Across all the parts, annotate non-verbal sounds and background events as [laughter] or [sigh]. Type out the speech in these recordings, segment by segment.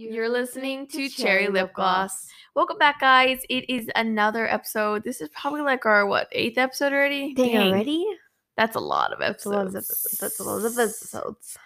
You're listening to Cherry Lip Gloss. Welcome back, guys. It is another episode. This is probably like our what eighth episode already. Dang, Dang, already? That's a lot of That's a lot of episodes. That's a lot of episodes.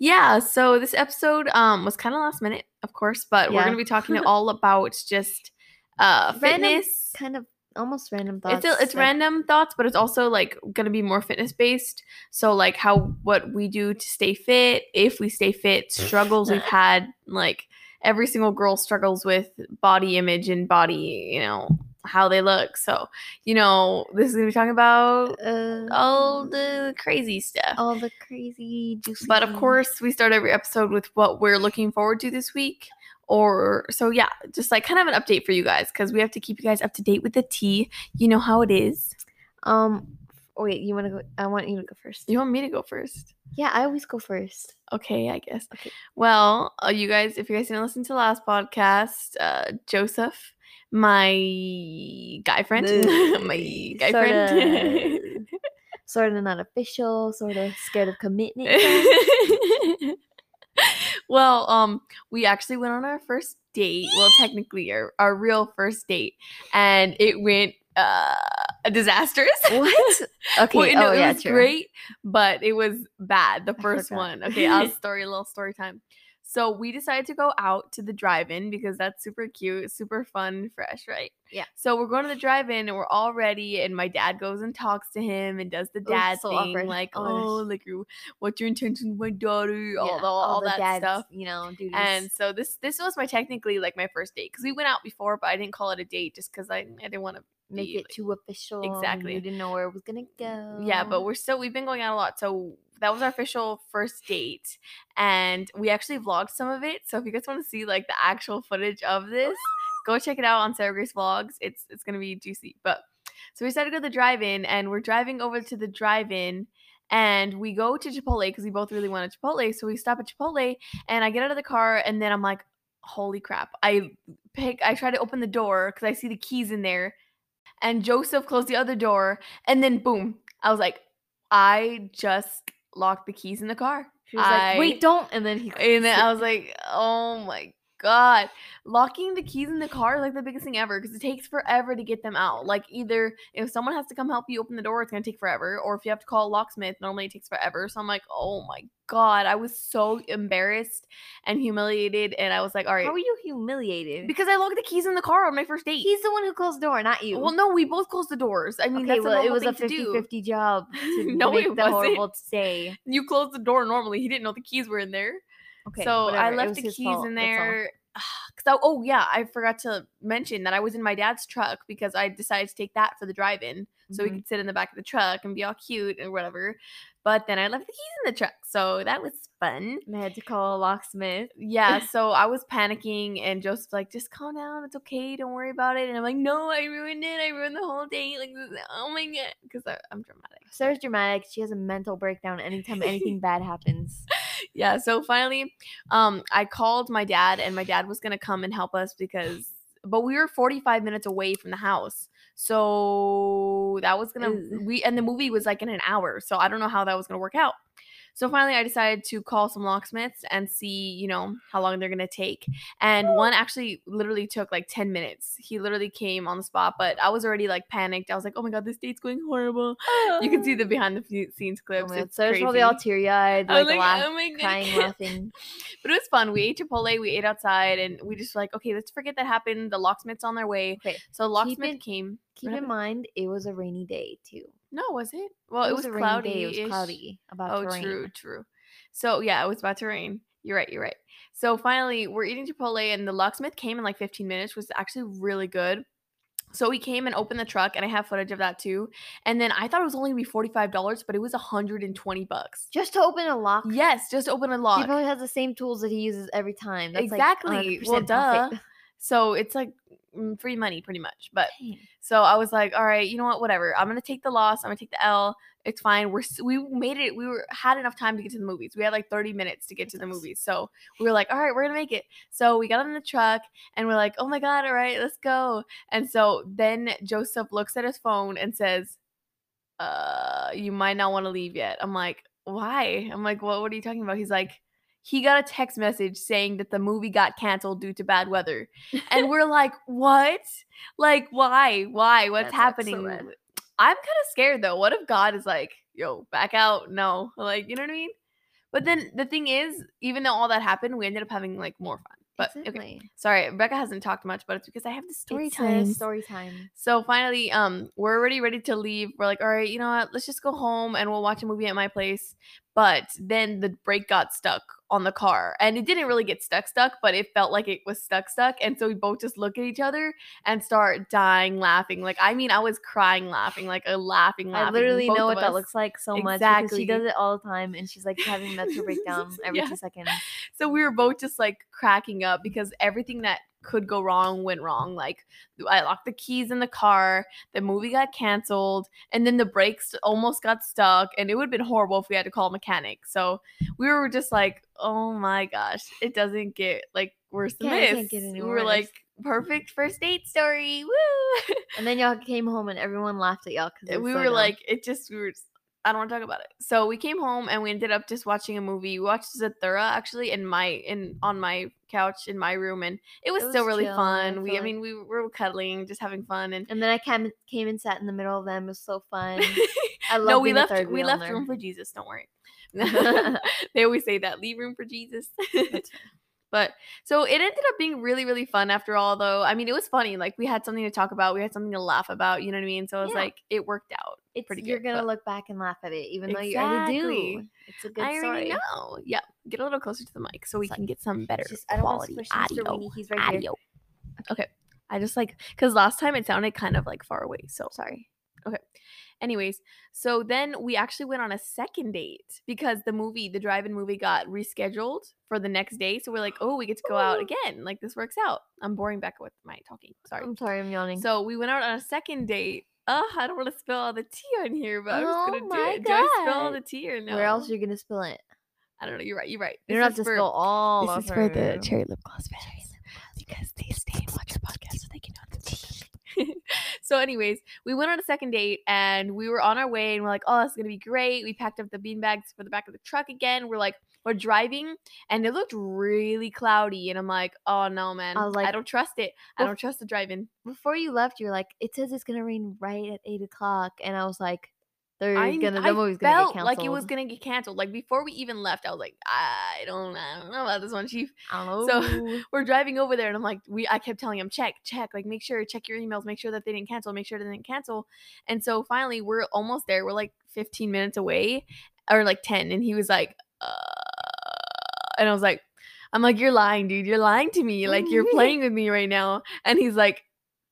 Yeah. So this episode um was kind of last minute, of course, but we're gonna be talking [laughs] all about just uh Random fitness. Kind of almost random thoughts. It's a, it's like- random thoughts, but it's also like gonna be more fitness based. So like how what we do to stay fit, if we stay fit, struggles we've [laughs] had. Like every single girl struggles with body image and body, you know, how they look. So you know, this is gonna be talking about Uh, all the crazy stuff. all the crazy juicy. But of course, we start every episode with what we're looking forward to this week. Or so yeah, just like kind of an update for you guys because we have to keep you guys up to date with the tea. You know how it is. Um. Oh, wait, you want to go? I want you to go first. You want me to go first? Yeah, I always go first. Okay, I guess. Okay. Well, uh, you guys, if you guys didn't listen to the last podcast, uh, Joseph, my guy friend, [laughs] my guy friend. [laughs] Sorta, sort of not official. Sort of scared of commitment. [laughs] well, um, we actually went on our first date. Well, technically, our, our real first date, and it went uh disastrous. what? [laughs] Okay. Well, no, oh it yeah, was true. great, but it was bad. The first one. Okay, I'll [laughs] story a little story time. So we decided to go out to the drive-in because that's super cute, super fun, fresh, right? Yeah. So we're going to the drive-in and we're all ready, and my dad goes and talks to him and does the oh, dad so thing, awkward. like, Oh oh, like, what's your intentions with my daughter? all, Yeah, the, all, the that dads, stuff. You know, duties. And so this this was my technically like my first date because we went out before, but I didn't call it a date just because I I didn't want to make it like- too official. Exactly. You didn't know where it was gonna go. Yeah, but we're still we've been going out a lot. So that was our official first date. And we actually vlogged some of it. So if you guys want to see like the actual footage of oh. this, go check it out on Sarah Grace Vlogs. It's it's gonna be juicy. But so we decided to go to the drive-in and we're driving over to the drive-in and we go to Chipotle because we both really wanted Chipotle. So we stop at Chipotle and I get out of the car and then I'm like, holy crap. I pick I try to open the door because I see the keys in there. And Joseph closed the other door and then boom. I was like, I just locked the keys in the car. she was like, "Wait, don't!" And then he. And then I [laughs] was like, oh my God. Locking the keys in the car is like the biggest thing ever because it takes forever to get them out. Like, either if someone has to come help you open the door, it's going to take forever. Or if you have to call a locksmith, normally it takes forever. So I'm like, oh my God. I was so embarrassed and humiliated. And I was like, all right. How were you humiliated? because I locked the keys in the car on my first date. he's the one who closed the door, not you. well, no, we both closed the doors. I mean, okay, that's well, it was a thing to do. 50-50 job to [laughs] No, make it wasn't. horrible say. You closed the door normally. He didn't know the keys were in there. Okay, so I whatever, it left the keys in there. [sighs] Cause I, oh yeah, I forgot to mention that I was in my dad's truck because I decided to take that for the drive-in, so we Mhm. could sit in the back of the truck and be all cute and whatever. But then I left the keys in the truck, so that was fun. And I had to call a locksmith. Yeah, [laughs] so I was panicking, and Joseph's like, "Just calm down, it's okay, don't worry about it." And I'm like, "No, I ruined it. I ruined the whole date. Like, oh my god," because I'm dramatic. Sarah's dramatic. She has a mental breakdown anytime anything [laughs] bad happens. Yeah so finally um i called my dad and my dad was gonna come and help us because but we were 45 minutes away from the house. So that was gonna we and the movie was like in an hour so i don't know how that was gonna work out so finally i decided to call some locksmiths and see you know how long they're gonna take and one actually literally took like 10 minutes he literally came on the spot but i was already like panicked i was like oh my god this date's going horrible you can see the oh. behind the scenes Oh clips God, it's Sarah's crazy. probably all teary eyed, like, like, laugh, oh my God. crying, laughing. [laughs] But it was fun. We ate Chipotle, we ate outside, and we just were like, okay, let's forget that happened. The locksmith's on their way. Okay, So the locksmith in- came. keep in mind it was a rainy day too. No, was it? Well, it, was, a rainy cloudy. It was cloudy. About Oh, to rain. true, true. So yeah, it was about to rain. You're right. You're right. So finally, we're eating Chipotle, and the locksmith came in like 15 minutes, was actually really good. So he came and opened the truck, and I have footage of that too. And then I thought it was only gonna be forty-five dollars, but it was 120 bucks. Just to open a lock. Yes, just open a lock. He probably has the same tools that he uses every time. That's Exactly. Like Well, 100% duh. [laughs] So it's like free money, pretty much. But Dang. So I was like, all right, you know what, whatever. I'm gonna take the loss. I'm gonna take the L. It's fine. We're we made it. We were had enough time to get to the movies. We had like 30 minutes to get to the movies. So we were like, all right, we're gonna make it. So we got in the truck and we're like, oh my god, all right, let's go. And so then Joseph looks at his phone and says, uh, you might not want to leave yet. I'm like, why? I'm like, what? What are you talking about? He's like, he got a text message saying that the movie got canceled due to bad weather. And [laughs] we're like, what? Like, why? Why? What's That sucks so happening? bad. I'm kind of scared though. What if God is like, yo, back out? No. Like, you know what I mean? But then the thing is, even though all that happened, we ended up having like more fun. But okay. Sorry, Rebecca hasn't talked much, but it's because I have the story It's, time. Story time. So finally, um, we're already ready to leave. We're like, all right, you know what? Let's just go home and we'll watch a movie at my place. But then the brake got stuck on the car, and it didn't really get stuck, stuck, but it felt like it was stuck, stuck. And so we both just look at each other and start dying laughing. Like, I mean, I was crying laughing, like a laughing, laughing. I literally know what that looks like so much because Exactly. she does it all the time, and she's like having mental [laughs] breakdown every Yeah. two seconds. So we were both just like cracking up because everything that could go wrong went wrong. Like I locked the keys in the car, the movie got canceled, and then the brakes almost got stuck, and it would have been horrible if we had to call a mechanic. So we were just like, oh my gosh, it doesn't get like worse than Yeah, this. can't get any we were worse. like, perfect first date story. Woo! And then y'all came home and everyone laughed at y'all because we were like, it just we were. Just, I don't want to talk about it. So we came home and we ended up just watching a movie. We watched Zathura actually in my in on my couch in my room, and it was, It still really chill, fun. We, I mean, we were cuddling, just having fun, and And then I came came and sat in the middle of them. It was so fun. [laughs] I love no, we left we left there. room for Jesus. Don't worry. [laughs] [laughs] they always say that leave room for Jesus. But so it ended up being really, really fun after all, though. I mean, it was funny. Like we had something to talk about, we had something to laugh about. You know what I mean? So it was Yeah. like it worked out. It's pretty you're good, gonna but- look back and laugh at it, even though you already Exactly. do. It's a good I already story. know. Yeah, get a little closer to the mic so we Sorry. can get some better Just I don't want to quality audio. He's right here. audio. Okay, I just like because last time it sounded kind of like far away. So Sorry. Anyways, so then we actually went on a second date because the movie, the drive-in movie, got rescheduled for the next day. So we're like, oh, we get to go out oh. again. Like this works out. I'm boring Becca with my talking. Sorry. I'm sorry. I'm yawning. So we went out on a second date. Oh, I don't want to spill all the tea on here, but I'm just Oh gonna do my it. Do I spill all the tea or no? Where else are you gonna spill it? I don't know. You're right. You're right. You don't have to for- spill all this is for the cherry lip gloss fans because they stay and watch the podcast so they can know. [laughs] so, anyways, we went on a second date and we were on our way and we're like, oh, this is gonna be great. We packed up the beanbags for the back of the truck again. We're like, we're driving and it looked really cloudy, and I'm like, oh no, man, I was like, I don't trust it. I don't trust the driving. Before you left, you're like, it says it's gonna rain right at eight o'clock, and I was like, they're I, gonna I movie's gonna felt get like it was gonna get canceled. Like before we even left, I was like, I don't, I don't know about this one, Chief. I don't know. So [laughs] we're driving over there and I'm like, we I kept telling him, check, check, like make sure, check your emails, make sure that they didn't cancel, make sure they didn't cancel. And so finally we're almost there. We're like 15 minutes away or like 10. And he was like, uh and I was like, I'm like, you're lying, dude. You're lying to me. Like you're [laughs] playing with me right now. And he's like,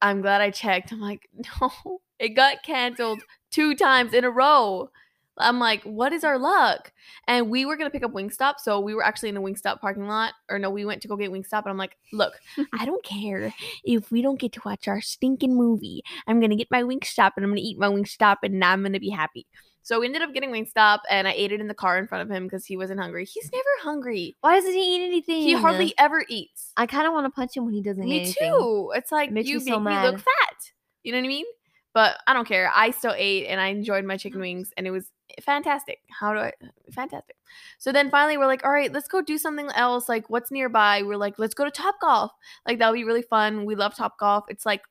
I'm glad I checked. I'm like, [laughs] no, it got canceled two times in a row. I'm like, what is our luck? And we were gonna pick up Wingstop, so we were actually in the Wingstop parking lot, or no, we went to go get Wingstop, and I'm like, look, I [laughs] don't care if we don't get to watch our stinking movie. I'm gonna get my Wingstop, and I'm gonna eat my Wingstop, and I'm gonna be happy. So we ended up getting Wingstop, and I ate it in the car in front of him because he wasn't hungry. He's never hungry. Why doesn't he eat anything? He hardly ever eats. I kind of want to punch him when he doesn't eat Me too. It's like makes you me make so me look fat. You know what I mean? But I don't care. I still ate and I enjoyed my chicken wings and it was fantastic. How do I fantastic. So then finally we're like, all right, let's go do something else. Like what's nearby? We're like, let's go to Top Golf. Like that'll be really fun. We love Top Golf. It's like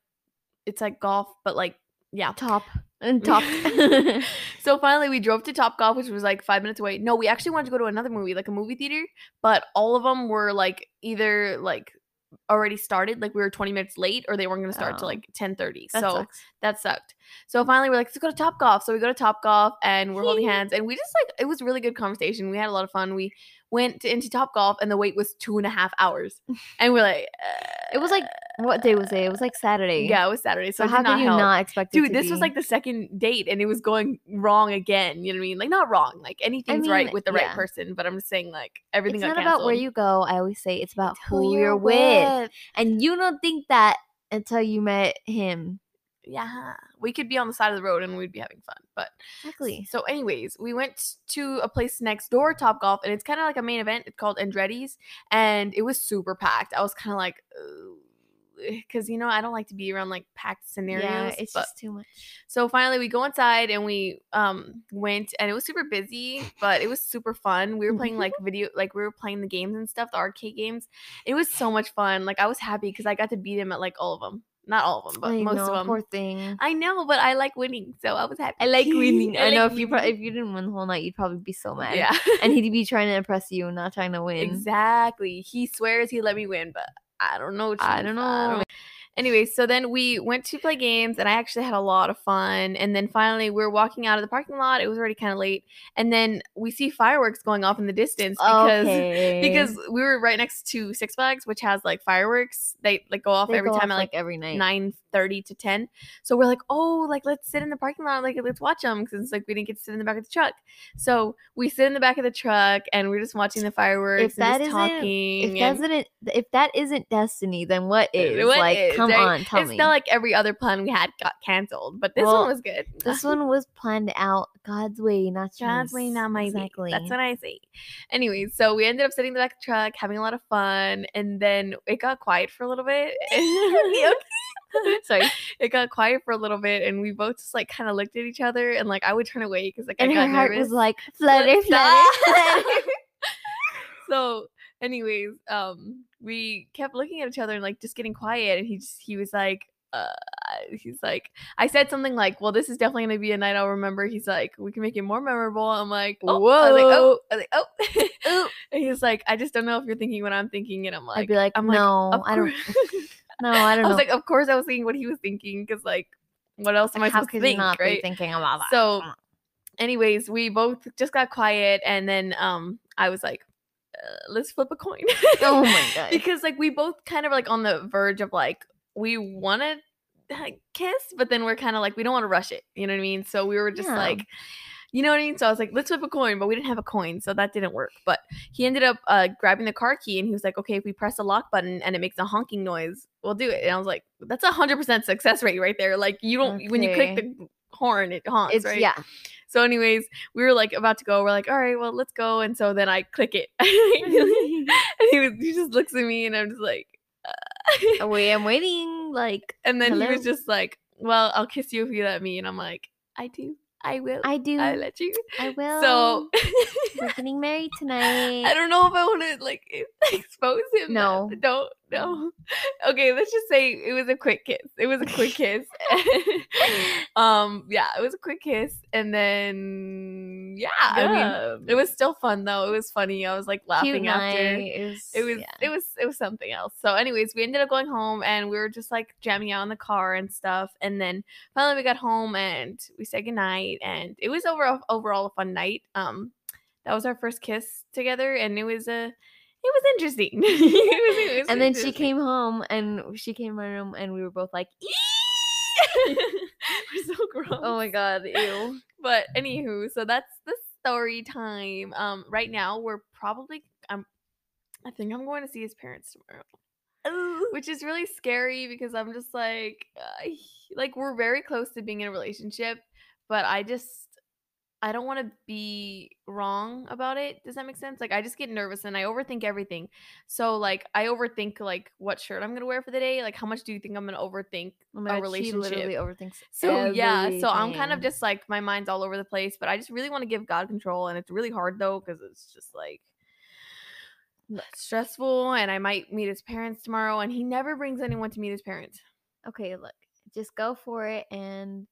it's like golf, but like yeah. Top and top. [laughs] [laughs] so finally we drove to Top Golf, which was like five minutes away. No, we actually wanted to go to another movie, like a movie theater, but all of them were like either like already started, like we were 20 minutes late, or they weren't gonna start till Oh. like 10 30. So sucks. that sucked. So finally we're like, let's go to Top Golf. So we go to Top Golf and we're holding [laughs] hands and we just like it was really good conversation. We had a lot of fun. We went into Top Golf and the wait was two and a half hours. [laughs] And we're like, It was like what day was it? It was like Saturday. yeah, it was Saturday. So, So how did could you not expect it Dude, to this was be- like the second date and it was going wrong again. You know what I mean? Like not wrong. Like anything's right mean, with the right yeah. person, but I'm just saying like everything It's got not about where canceled. you go. I always say it's about who, you're with. and you don't think that until you met him. Yeah. We could be on the side of the road and we'd be having fun. But Exactly. So, anyways, we went to a place next door, Top Golf, and it's kind of like a main event. It's called Andretti's, and it was super packed. I was kind of like, because you know I don't like to be around like packed scenarios. Yeah, it's but- just too much. so finally we go inside and we um went and it was super busy, but it was super fun. We were playing like [laughs] video like we were playing the games and stuff, the arcade games. It was so much fun. Like I was happy because I got to beat him at like all of them. Not all of them, but I most know, of them. Poor thing. I know, but I like winning, so I was happy. I like winning. [laughs] I, like know if you pro- if you didn't win the whole night, you'd probably be so mad. yeah. [laughs] and he'd [laughs] be trying to impress you, not trying to win. Exactly. He swears he let me win, but I don't know. I Chief. don't know. Anyway, so then we went to play games and I actually had a lot of fun. And then finally we were walking out of the parking lot. It was already kind of late. And then we see fireworks going off in the distance because [laughs] okay. because we were right next to Six Flags, which has like fireworks. They like go off They every go time off, at like every night. nine thirty to ten. So we're like, oh, like let's sit in the parking lot, like let's watch them, because like we didn't get to sit in the back of the truck. So we sit in the back of the truck and we're just watching the fireworks If and that just isn't- talking. If and- that isn't if that isn't destiny, then what [laughs] is? What like, is, come right? on, tell it's me. not like every other plan we had got canceled, but this Well, one was good. this [laughs] one was planned out God's way, not God's way, not my exactly. way. That's what I say. Anyway, so we ended up sitting in the back of the truck, having a lot of fun, and then it got quiet for a little bit. [laughs] [laughs] Sorry. it got quiet for a little bit, and we both just like kind of looked at each other, and like I would turn away because like and I got her heart nervous. was like flutter, flutter, flutter. so anyways um we kept looking at each other and like just getting quiet and he just he was like uh he's like i said something like well this is definitely gonna be a night i'll remember he's like we can make it more memorable i'm like oh. i was like oh i was like oh [laughs] and he's like i just don't know if you're thinking what i'm thinking and i'm like I'd be like, i'm no, like, I don't. [laughs] No, I [laughs] don't know. I know. was like, of course I was thinking what he was thinking because like, what else am I How supposed to think, not right? be thinking about that? So, anyways, we both just got quiet, and then um, I was like, uh, let's flip a coin. oh my [laughs] god. because like we both kind of like on the verge of like we want to kiss, but then we're kind of like we don't want to rush it. You know what I mean? So we were just Yeah. like. You know what I mean? So I was like, let's flip a coin, but we didn't have a coin, so that didn't work. But he ended up uh, grabbing the car key and he was like, okay, if we press the lock button and it makes a honking noise, we'll do it. And I was like, that's a hundred percent success rate right there. Like you don't when you click the horn, it honks, it's right? yeah. So, anyways, we were like about to go. We're like, all right, well, let's go. And so then I click it. [laughs] and he was he just looks at me and I'm just like uh, Wait, I'm waiting. Like and then he was just like, Well, I'll kiss you if you let me. And I'm like, I do. I will. I do. I let you. I will. So [laughs] we're getting married tonight. I don't know if I want to like [laughs] expose him. No. don't no. [laughs] Okay, let's just say it was a quick kiss. It was a quick [laughs] kiss. [laughs] um, yeah, it was a quick kiss, and then yeah, I mean, it was still fun though. It was funny. I was like laughing Cute after. It was. It was yeah. it was it was something else. So, anyways, we ended up going home and we were just like jamming out in the car and stuff. And then finally we got home and we said goodnight and it was over overall a fun night. Um that was our first kiss together and it was a was interesting. [laughs] it was, it was and then she came home and she came in my room and we were both like, [laughs] we're so gross. oh my god, ew. But anywho, so that's the story time. Um, right now we're probably I'm, I think I'm going to see his parents tomorrow, which is really scary because I'm just like, uh, like we're very close to being in a relationship, but I just I don't want to be wrong about it. Does that make sense? Like I just get nervous and I overthink everything. So like I overthink like what shirt I'm gonna wear for the day. Like how much do you think I'm gonna overthink Oh my a God, relationship? She literally overthinks. So yeah, so I'm kind of just like my mind's all over the place, but I just really want to give God control, and it's really hard though because it's just like stressful, and I might meet his parents tomorrow, and he never brings anyone to meet his parents. okay. Look, just go for it, and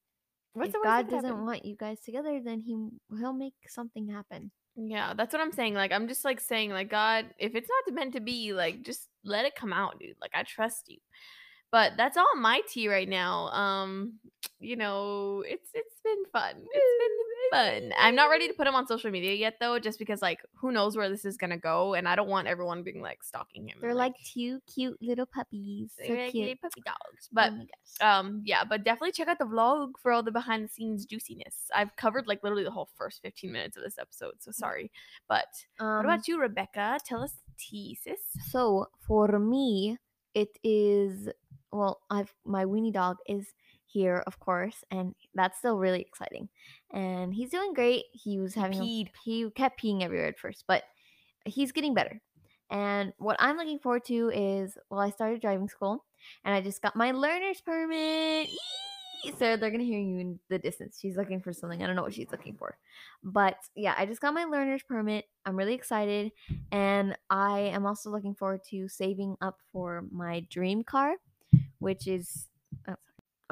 What's if God doesn't happen? want you guys together, then he he'll make something happen. Yeah, that's what I'm saying. Like I'm just like saying, like God, if it's not meant to be, like just let it come out, dude. Like I trust you. But that's all my tea right now. Um, you know, it's it's been fun. It's been fun. I'm not ready to put him on social media yet though, just because like who knows where this is gonna go, and I don't want everyone being like stalking him. They're like two cute little puppies. So cute. puppy dogs. Oh But gosh. um, yeah, but definitely check out the vlog for all the behind the scenes juiciness. I've covered like literally the whole first 15 minutes of this episode, so sorry. But what Um, about you, Rebecca? Tell us the tea, sis. So for me, it is well, I've my weenie dog is here, of course, and that's still really exciting. And he's doing great. He was having a- peed. he kept peeing everywhere at first, but he's getting better. And what I'm looking forward to is well, I started driving school and I just got my learner's permit. So they're gonna hear you in the distance. She's looking for something. I don't know what she's looking for. But yeah, I just got my learner's permit. I'm really excited. And I am also looking forward to saving up for my dream car, which is oh.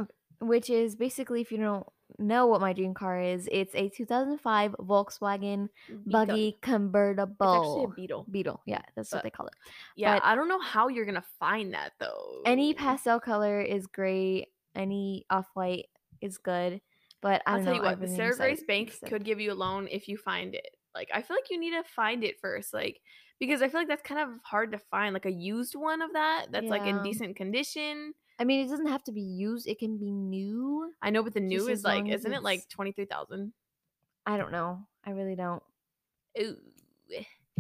Okay. which is basically if you don't know what my dream car is, it's a 2005 Volkswagen buggy It's actually a convertible. beetle. Beetle, yeah, that's what they call it. Yeah, But- I don't know how you're gonna find that though. Any pastel color is great. Any off white is good. But I I'll tell know. you what, the Sarah Grace Bank to could give you a loan if you find it. Like, I feel like you need to find it first, like because I feel like that's kind of hard to find, like a used one of that that's like in decent condition. I mean, it doesn't have to be used. It can be new. I know, but the new Just is like, long as isn't it like it's- twenty three thousand? I don't know. I really don't. Ooh,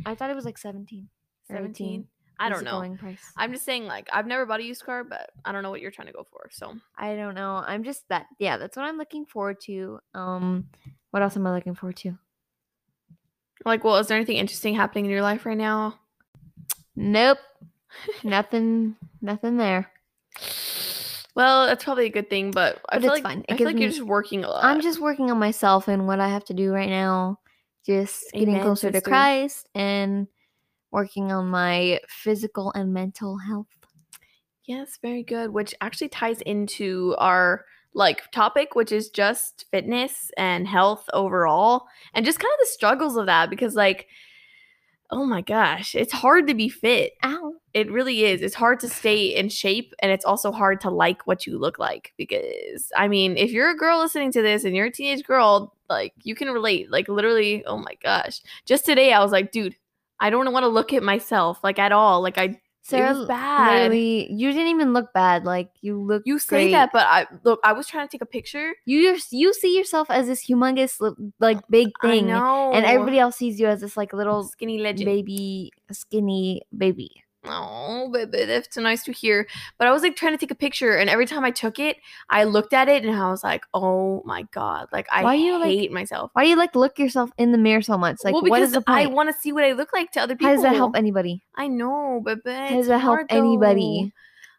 I thought it was like 17. or 18 seventeen. I don't the know. Going price. I'm just saying, like, I've never bought a used car, but I don't know what you're trying to go for. So, I don't know. I'm just that. Yeah, that's what I'm looking forward to. Um, what else am I looking forward to? like, well, is there anything interesting happening in your life right now? Nope. [laughs] nothing. Nothing there. Well, that's probably a good thing, but I But feel it's like fine. I feel like you're just working a lot. I'm just working on myself and what I have to do right now. Just getting Amen, closer to. Christ and working on my physical and mental health. Yes, very good. Which actually ties into our like topic, which is just fitness and health overall, and just kind of the struggles of that. Because like, oh my gosh, it's hard to be fit. Ow. It really is. It's hard to stay in shape, and it's also hard to like what you look like. Because I mean, if you're a girl listening to this and you're a teenage girl, like you can relate. Like literally, oh my gosh. Just today, I was like, dude, I don't want to look at myself like at all. Like I Sarah, was bad. you didn't even look bad. Like you look. You say great. that, but I look. I was trying to take a picture. you you see yourself as this humongous like big thing, I know, and everybody else sees you as this like little skinny legend. baby, skinny baby. Oh, baby, that's so nice to hear. But I was like trying to take a picture, and every time I took it, I looked at it and I was like, "Oh my god!" Like I Why you, like- hate myself. Why do you like look yourself in the mirror so much? Like, well, what is the I want to see what I look like to other people. How does that help anybody? I know, but How does that help anybody?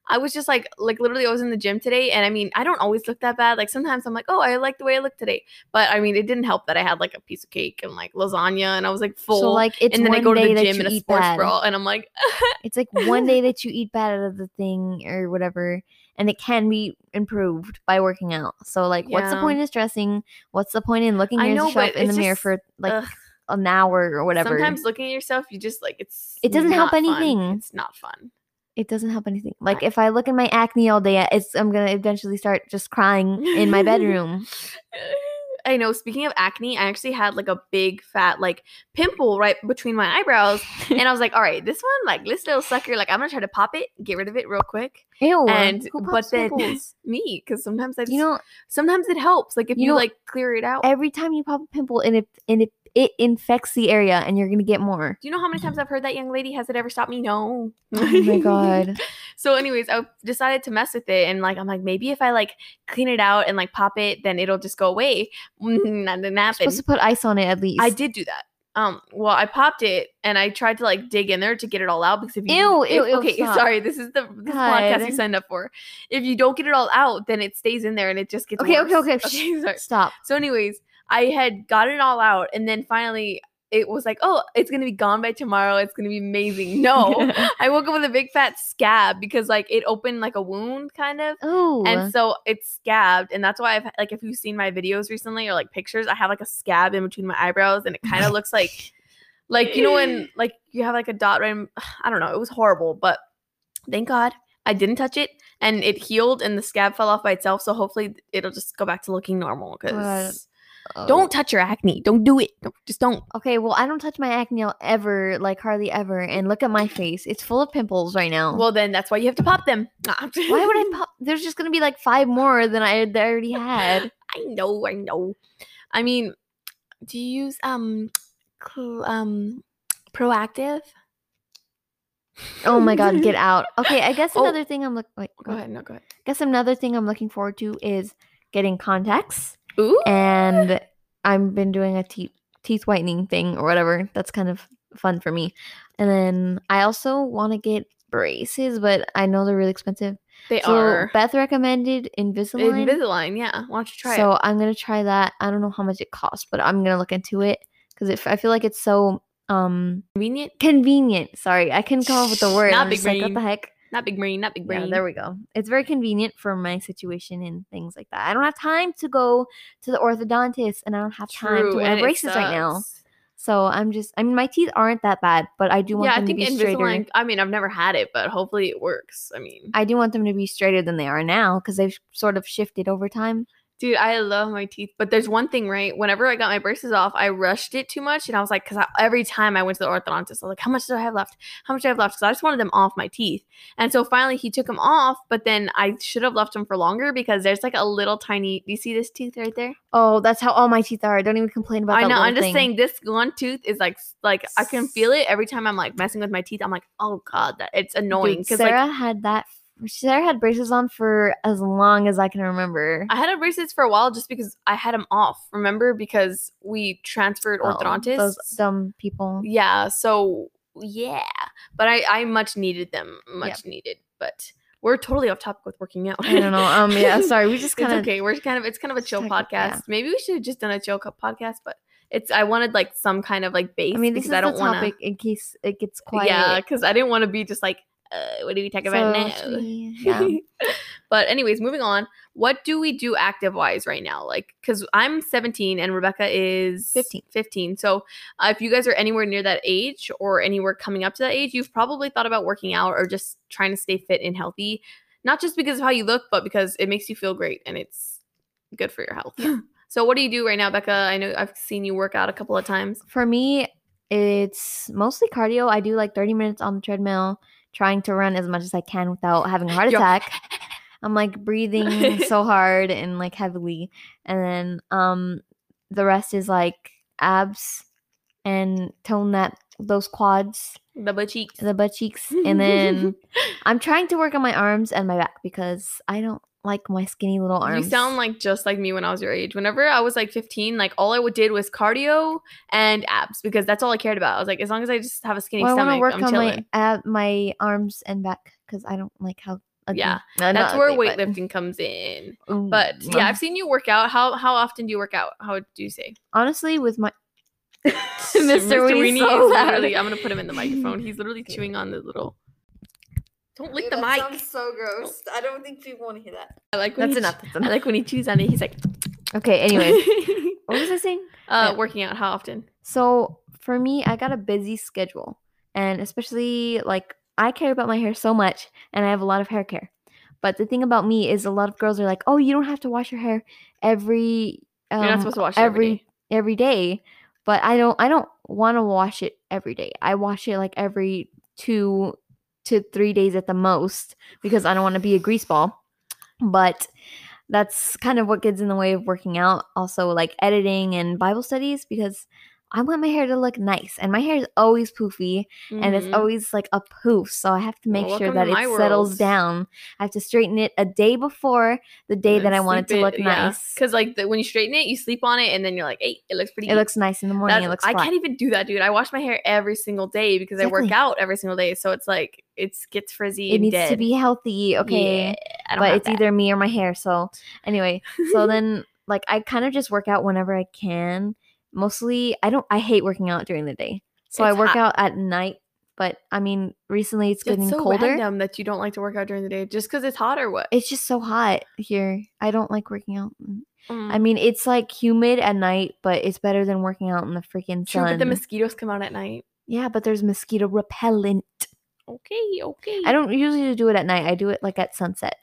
I was just like, like literally, I was in the gym today, and I mean, I don't always look that bad. Like sometimes I'm like, oh, I like the way I look today, but I mean, it didn't help that I had like a piece of cake and like lasagna, and I was like full. So like it's and then one I go to day the that gym you in a eat sports bad. bra, and I'm like, [laughs] It's like one day that you eat bad out of the thing or whatever, and it can be improved by working out. So like, what's the point in stressing? What's the point in looking at know, yourself in the it's mirror for like ugh. an hour or whatever? Sometimes looking at yourself, you just like it's. It doesn't help not fun. anything. It's not fun. It doesn't help anything. Like if I look at my acne all day, it's I'm gonna eventually start just crying in my bedroom. [laughs] I know. Speaking of acne, I actually had like a big fat like pimple right between my eyebrows, and I was like, "All right, this one, like this little sucker, like I'm gonna try to pop it, get rid of it real quick." Ew. and who but pops then pimples? [laughs] me, because sometimes I just, you know, sometimes it helps. Like if you you, know, like clear it out. every time you pop a pimple and it and it it infects the area, and you're gonna get more. Do you know how many times I've heard that young lady? Has it ever stopped me? No. Oh my [laughs] god. So, anyways, I decided to mess with it, and like I'm like maybe if I like clean it out and like pop it, then it'll just go away. That didn't happen. supposed to put ice on it at least. I did do that. Um, well, I popped it and I tried to like dig in there to get it all out because if you Ew, if- ew, ew, okay, stop. sorry, this is the this podcast you signed up for. If you don't get it all out, then it stays in there and it just gets Okay, okay, okay. [laughs] okay sorry. Stop. So, anyways, I had gotten it all out, and then finally it was like, oh, it's gonna be gone by tomorrow. It's gonna be amazing. No, [laughs] I woke up with a big fat scab because like it opened like a wound, kind of. oh, And so it's scabbed, and that's why I've like if you've seen my videos recently or like pictures, I have like a scab in between my eyebrows, and it kind of [laughs] looks like, like you know when like you have like a dot right. in- [sighs] I don't know. It was horrible, but thank God I didn't touch it, and it healed, and the scab fell off by itself. So hopefully it'll just go back to looking normal. Because Oh. don't touch your acne. Don't do it. Don't, just don't. Okay, well, I don't touch my acne ever, like hardly ever. And look at my face; it's full of pimples right now. Well, then that's why you have to pop them. [laughs] why would I pop? There's just gonna be like five more than I already had. [laughs] I know, I know. I mean, do you use um, cl- um, Proactiv? Oh my god, get [laughs] out. Okay, I guess Oh. another thing I'm looking. Wait, Go ahead. No, go ahead. I guess another thing I'm looking forward to is getting contacts, Ooh. and I've been doing a teeth teeth whitening thing or whatever. That's kind of fun for me. And then I also want to get braces, but I know they're really expensive. They so are. Beth recommended Invisalign. Invisalign, yeah. Why don't you try so it? I'm gonna try that. I don't know how much it costs, but I'm gonna look into it because I feel like it's so um Convenient? convenient. Sorry, I couldn't come up with the word. Not I'm big like, what the heck? Not big brain, not big brain. Yeah, there we go. It's very convenient for my situation and things like that. I don't have time to go to the orthodontist, and I don't have time to wear braces right now. sucks. So I'm just. I mean, my teeth aren't that bad, but I do want them. Yeah, I them to think be straighter. Invisalign. I mean, I've never had it, but hopefully it works. I mean, I do want them to be straighter than they are now because they've sort of shifted over time. Dude, I love my teeth. But there's one thing, right? Whenever I got my braces off, I rushed it too much, and I was like, because every time I went to the orthodontist, I was like, how much do I have left? How much do I have left? Because I just wanted them off my teeth. And so finally, he took them off, but then I should have left them for longer because there's like a little tiny. Do you see this tooth right there? Oh, that's how all my teeth are. Don't even complain about I that know. I'm just thing. saying this one tooth is like like I can feel it every time I'm like messing with my teeth. I'm like, oh god, that it's annoying Dude, because Sarah like had that. Sarah had braces on for as long as I can remember. I had a braces for a while just because I had them off. Remember because we transferred Oh, orthodontists. those dumb people. yeah. So yeah, but I I much needed them, much needed. But we're totally off topic with working out. I don't know. Um, yeah, [laughs] sorry. We just kind of. okay. We're kind of it's kind of a chill podcast. yeah. Maybe we should have just done a chill cup podcast, but it's I wanted like some kind of like base. I mean, this because is I don't the topic in case it gets quiet. Yeah, because I didn't want to be just like, uh, what do we talk about So, now? [laughs] yeah. but anyways, moving on. What do we do active wise right now? Like, because I'm 17 and Rebecca is 15. 15. So uh, if you guys are anywhere near that age or anywhere coming up to that age, you've probably thought about working out or just trying to stay fit and healthy. Not just because of how you look, but because it makes you feel great and it's good for your health. [laughs] so what do you do right now, Becca? I know I've seen you work out a couple of times. For me, it's mostly cardio. I do like 30 minutes on the treadmill, trying to run as much as I can without having a heart attack. I'm like breathing so [laughs] hard and like heavily. And then um the rest is like abs and tone that those quads, The butt cheeks. the butt cheeks. And then [laughs] I'm trying to work on my arms and my back because I don't like my skinny little arms. You sound like just like me when I was your age. Whenever I was like 15, like all I did was cardio and abs because that's all I cared about. I was like, as long as I just have a skinny well, I want to work I'm on chilling. my ab- my arms and back because I don't like how. ugly- Yeah, [laughs] not That's where ugly, but- weightlifting comes in. [laughs] But yeah, I've seen you work out. How how often do you work out? How do you say? honestly with my [laughs] Mr. Winnie's Weenie so is literally. I'm gonna put him in the microphone. He's literally chewing on the little. Don't lick the mic. Sounds so gross. I don't think people want to hear that. I like when That's he enough. ch- That's I like when he chews on it. He's like, [laughs] Okay. Anyway, [laughs] what was I saying? uh, Yeah. working out. How often? So for me, I got a busy schedule, and especially like I care about my hair so much, and I have a lot of hair care. But the thing about me is, a lot of girls are like, "Oh, you don't have to wash your hair every um, You're not supposed to wash every every day. every day." But I don't. I don't want to wash it every day. I wash it like every two to three days at the most because I don't want to be a grease ball. But that's kind of what gets in the way of working out. Also, like editing and Bible studies because I want my hair to look nice, and my hair is always poofy, and it's Mhm. always like a poof. So I have to make Well, sure that it settles world. down. I have to straighten it a day before the day that I want it to look nice. Because like the, when you straighten it, you sleep on it, and then you're like, "Hey, it looks pretty." It looks nice in the morning. That's- it looks I can't even do that, dude. I wash my hair every single day because I work out every single day. So it's like it gets frizzy. it and needs dead. to be healthy, okay? Yeah, but it's that. either me or my hair. So anyway, so [laughs] then like I kind of just work out whenever I can. Mostly, I don't. I hate working out during the day, so I work hot. out at night. But I mean, recently it's getting it's so colder. random that you don't like to work out during the day just because it's hot or what? It's just so hot here. I don't like working out. Mm. I mean, it's like humid at night, but it's better than working out in the freaking True, sun. but the mosquitoes come out at night. yeah, but there's mosquito repellent. Okay, okay. I don't usually do it at night. I do it like at sunset.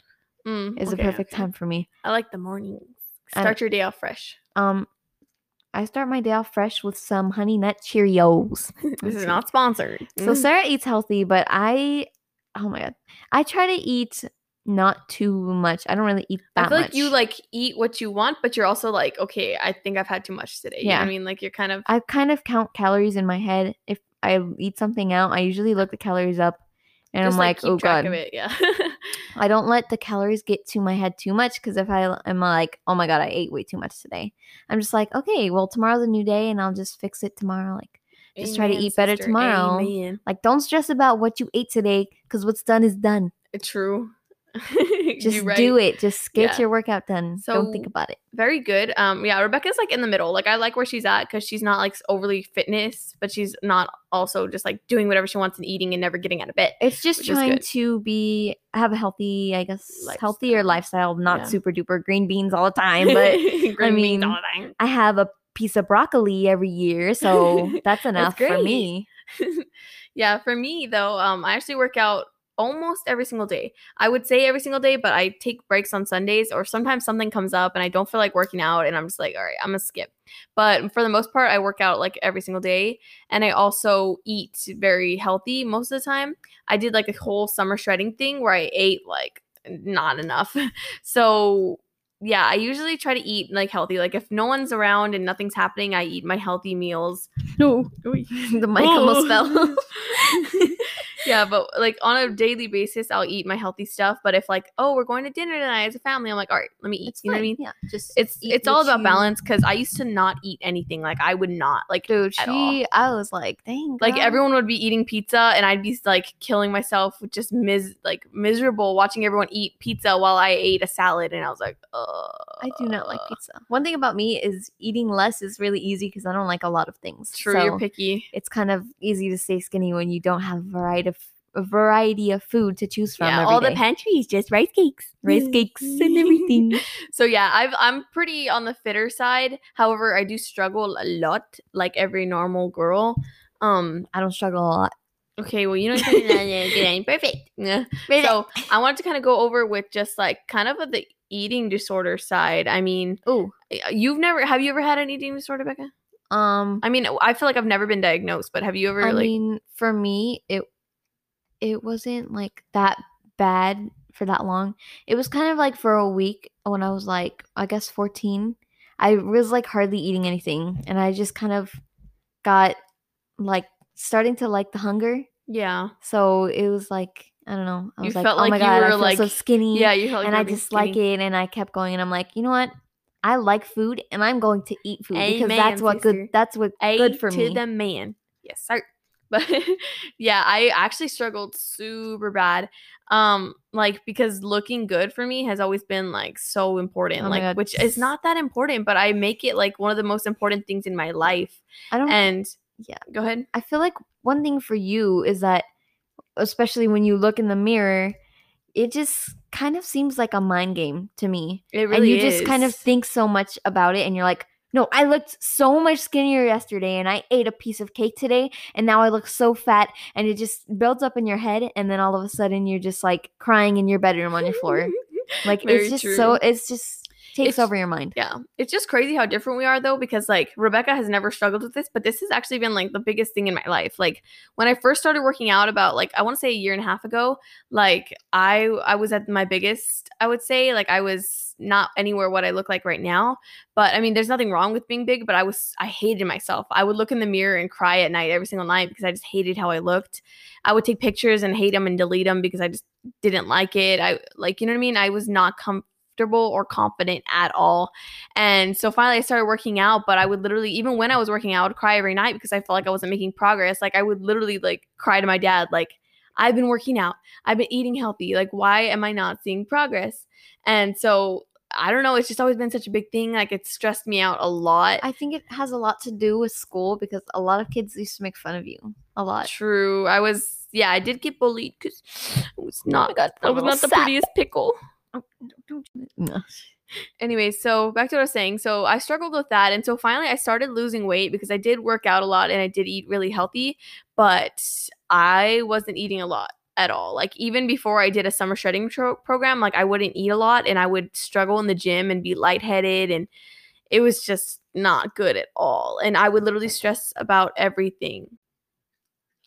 Mm, Is okay, the perfect okay. time for me. I like the mornings. Start your day off fresh. Um, I start my day off fresh with some honey nut Cheerios. [laughs] this is [laughs] not sponsored. So. [laughs] Sarah eats healthy, but I, oh my god, I try to eat not too much. I don't really eat that I feel much. like you like eat what you want, but you're also like, okay, I think I've had too much today. You know what Yeah. I mean, like you're kind of I kind of count calories in my head. If I eat something out, I usually look the calories up, and just I'm like, keep oh god, it. Yeah. [laughs] I don't let the calories get to my head too much because if I am like, oh my god, I ate way too much today, I'm just like, okay, well tomorrow's a new day and I'll just fix it tomorrow. Like Just try to eat better tomorrow. Amen. Like, don't stress about what you ate today because what's done is done. True. [laughs] Just do it. Just get Yeah. your workout done. don't think about it. Very good. Um, yeah, Rebecca's like in the middle. Like I like where she's at because she's not like overly fitness, but she's not also just like doing whatever she wants and eating and never getting out of bed. It's just trying to be have a healthy, I guess, healthier Lifestyle. lifestyle. Not Yeah. super duper green beans all the [laughs] time, but Green beans mean, all the time. I have a piece of broccoli every year, [laughs] so that's enough for me. yeah, for me though, um, I actually work out almost every single day. I would say every single day, but I take breaks on Sundays or sometimes something comes up and I don't feel like working out and I'm just like, all right, I'm gonna skip. But for the most part, I work out like every single day and I also eat very healthy most of the time. I did like a whole summer shredding thing where I ate like not enough. [laughs] so yeah, I usually try to eat like healthy. Like if no one's around and nothing's happening, I eat my healthy meals. No, [laughs] the mic almost [laughs] fell. Yeah, but like on a daily basis, I'll eat my healthy stuff. But if like, oh, we're going to dinner tonight as a family, I'm like, all right, let me eat. It's you know what I mean? Yeah, just It's it's all about you- balance because I used to not eat anything. Like I would not like Dude, at all. she, I was like, dang, like girl. everyone would be eating pizza and I'd be like killing myself with just mis like miserable watching everyone eat pizza while I ate a salad and I was like, uh I do not like pizza. One thing about me is eating less is really easy because I don't like a lot of things. True, So you're picky. it's kind of easy to stay skinny when you don't have a variety of variety of food to choose from. Yeah, all the day. pantry is just rice cakes. rice cakes [laughs] and everything. So yeah, I've I'm pretty on the fitter side. However, I do struggle a lot, like every normal girl. Um. I don't struggle a lot. Okay. Well, you know, getting [laughs] perfect. Yeah. So I wanted to kind of go over with just like kind of the eating disorder side. I mean, oh, you've never have you ever had an eating disorder, Becca? um, I mean, I feel like I've never been diagnosed, but have you ever I like? mean, for me, it it wasn't like that bad for that long. It was kind of like for a week when I was like, I guess fourteen. I was like hardly eating anything, and I just kind of got like starting to like the hunger. yeah. So it was like I don't know. I You was like, felt oh like my you god, I were, feel so skinny. Yeah. You felt like and you I just like skinny. it, and I kept going, and I'm like, you know what? I like food, and I'm going to eat food because that's what sister. good. That's what A good for to me. the man. Yes, sir. [laughs] But yeah, I actually struggled super bad. Um, like because looking good for me has always been like so important. Oh like which is not that important, but I make it like one of the most important things in my life. I don't. And Yeah. go ahead. I feel like one thing for you is that, especially when you look in the mirror, it just kind of seems like a mind game to me. It and really you just kind of think so much about it, and you're like, no, I looked so much skinnier yesterday, and I ate a piece of cake today, and now I look so fat, and it just builds up in your head, and then all of a sudden you're just like crying in your bedroom on your floor. [laughs] Like Very it's just so it's just takes It's- over your mind. Yeah. It's just crazy how different we are though, because like Rebecca has never struggled with this, but this has actually been like the biggest thing in my life. Like when I first started working out about like I want to say a year and a half ago, like I I was at my biggest, I would say. Like I was not anywhere what I look like right now. But I mean, there's nothing wrong with being big, but I was I hated myself. I would look in the mirror and cry at night every single night because I just hated how I looked. I would take pictures and hate them and delete them because I just didn't like it. I like, you know what I mean? I was not comfortable or confident at all. And so finally I started working out, but I would literally, even when I was working out, I would cry every night because I felt like I wasn't making progress. Like I would literally like cry to my dad, like, I've been working out, I've been eating healthy. Like, why am I not seeing progress? And so I don't know, it's just always been such a big thing. Like it stressed me out a lot. I think it has a lot to do with school because a lot of kids used to make fun of you a lot. True. I was yeah, I did get bullied because I was oh not got I was not the prettiest pickle. Oh, [laughs] no. Anyway, so back to what I was saying. So I struggled with that. And so finally I started losing weight because I did work out a lot and I did eat really healthy, but I wasn't eating a lot at all. Like even before I did a summer shredding tro- program, like I wouldn't eat a lot and I would struggle in the gym and be lightheaded and it was just not good at all. And I would literally stress about everything.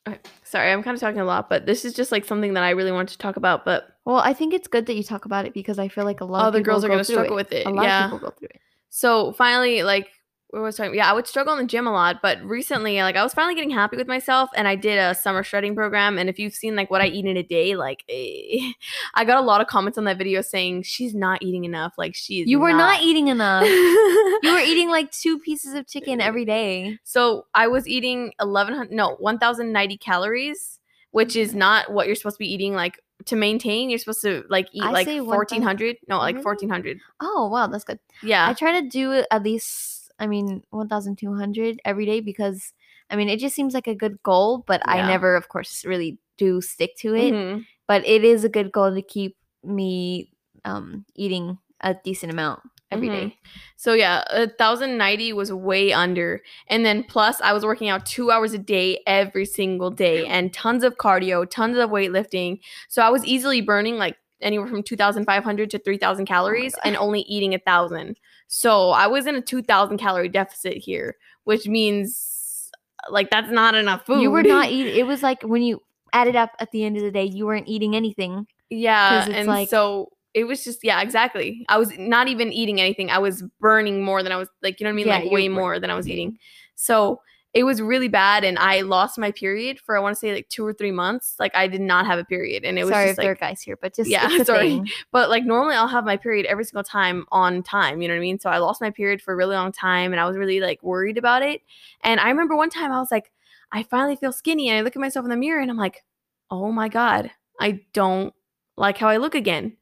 Okay, sorry, I'm kind of talking a lot, but this is just like something that I really want to talk about. But Well, I think it's good that you talk about it because I feel like a lot of other people girls are going to struggle it. with it. A lot yeah. of people go through it. So finally, like where was I? Yeah, I would struggle in the gym a lot, but recently, like I was finally getting happy with myself, and I did a summer shredding program. And if you've seen like what I eat in a day, like eh, [laughs] I got a lot of comments on that video saying she's not eating enough. Like she's You were not, not eating enough. [laughs] you were eating like two pieces of chicken every day. So I was eating eleven hundred, no, one thousand ninety calories, which is not what you're supposed to be eating. Like to maintain, you're supposed to like eat I like say 1,000 fourteen hundred. No, like Really? fourteen hundred. Oh wow, that's good. Yeah. I try to do at least. I mean, one thousand two hundred every day because I mean it just seems like a good goal, but I never, of course, really do stick to it. Mhm. But it is a good goal to keep me um eating a decent amount every day. Mhm. So yeah, thousand ninety was way under, and then plus I was working out two hours a day every single day, and tons of cardio, tons of weightlifting. So I was easily burning like anywhere from two thousand five hundred to three thousand oh calories, God. and only eating a thousand. So I was in a two thousand calorie deficit here, which means like that's not enough food. You were not [laughs] eating. It was like when you added up at the end of the day, you weren't eating anything. Yeah, and like- so it was just yeah, exactly. I was not even eating anything. I was burning more than I was like you know what I mean, Yeah, like way were more than I was eating. So it was really bad, and I lost my period for I want to say like two or three months. Like I did not have a period, and it was Sorry just if there are like. guys here, but just Yeah, [laughs] sorry. thing. But like normally, I'll have my period every single time on time. You know what I mean? So I lost my period for a really long time, and I was really like worried about it. And I remember one time I was like, I finally feel skinny, and I look at myself in the mirror, and I'm like, oh my god, I don't like how I look again.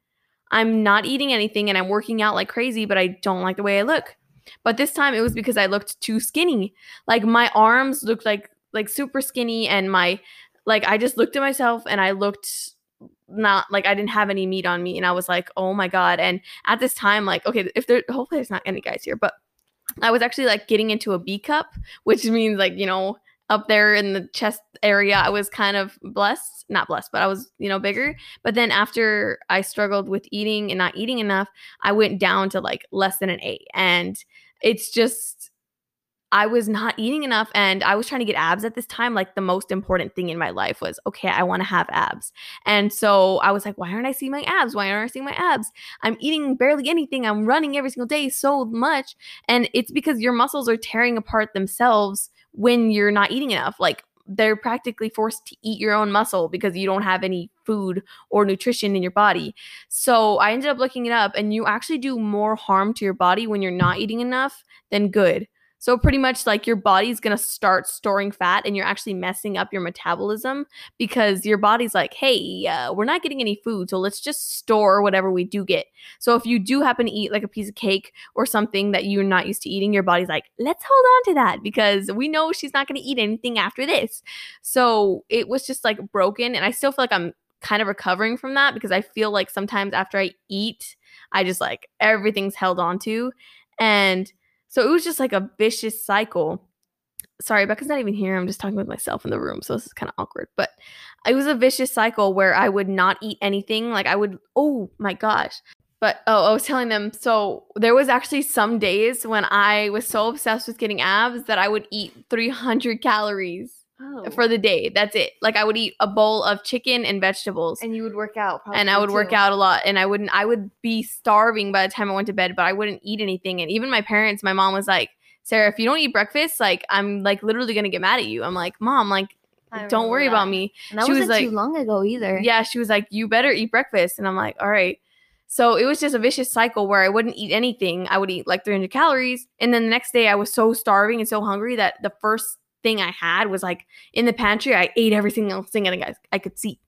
I'm not eating anything and I'm working out like crazy, but I don't like the way I look. But this time it was because I looked too skinny. Like my arms looked like like super skinny and my like I just looked at myself and I looked not like I didn't have any meat on me and I was like, "Oh my god." And at this time like okay, if there hopefully there's not any guys here, but I was actually like getting into a B cup, which means like, you know, up there in the chest area, I was kind of blessed, not blessed, but I was, you know, bigger. But then after I struggled with eating and not eating enough, I went down to like less than an eight. And it's just, I was not eating enough and I was trying to get abs at this time. Like the most important thing in my life was, okay, I want to have abs. And so I was like, why aren't I seeing my abs? Why aren't I seeing my abs? I'm eating barely anything. I'm running every single day so much. And it's because your muscles are tearing apart themselves when you're not eating enough. Like they're practically forced to eat your own muscle because you don't have any food or nutrition in your body. So I ended up looking it up, and you actually do more harm to your body when you're not eating enough than good. So pretty much like your body's gonna start storing fat, and you're actually messing up your metabolism because your body's like, hey, uh, we're not getting any food, so let's just store whatever we do get. So if you do happen to eat like a piece of cake or something that you're not used to eating, your body's like, let's hold on to that because we know she's not gonna eat anything after this. So it was just like broken, and I still feel like I'm kind of recovering from that because I feel like sometimes after I eat, I just like everything's held on to. And so it was just like a vicious cycle. Sorry, Becca's not even here. I'm just talking with myself in the room. So this is kind of awkward. But it was a vicious cycle where I would not eat anything. Like I would, oh my gosh. But oh, I was telling them. So there was actually some days when I was so obsessed with getting abs that I would eat 300 calories Oh. for the day. That's it. Like I would eat a bowl of chicken and vegetables. and you would work out, probably and I would work out a lot and I wouldn't I would be starving by the time I went to bed, but I wouldn't eat anything. And even my parents, my mom was like, Sarah, if you don't eat breakfast, like I'm like literally gonna get mad at you. I'm like, Mom, like I don't worry that. about me. And that She was wasn't too long ago either. Yeah, she was like, You better eat breakfast. And I'm like, All right. So it was just a vicious cycle where I wouldn't eat anything. I would eat like 300 calories. And then the next day I was so starving and so hungry that the first thing I had was like in the pantry. I ate every single thing I, I, I could see.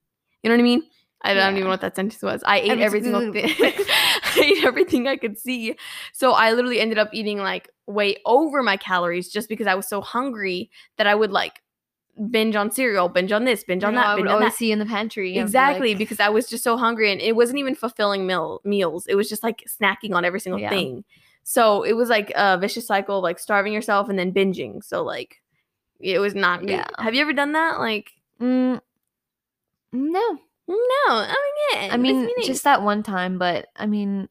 You know what I mean? I don't Yeah. even know what that sentence was. I ate Every single thing. [laughs] I ate everything I could see. So I literally ended up eating like way over my calories just because I was so hungry that I would like binge on cereal, binge on this, binge on that, I would binge on always that. see you in the pantry. Exactly, like- because I was just so hungry and it wasn't even fulfilling meal meals. It was just like snacking on every single Yeah. thing. So it was like a vicious cycle of like starving yourself and then binging. So like it was not good. Yeah. Have you ever done that? Like Mm, no, no. I mean, yeah. I mean just that one time, but I mean,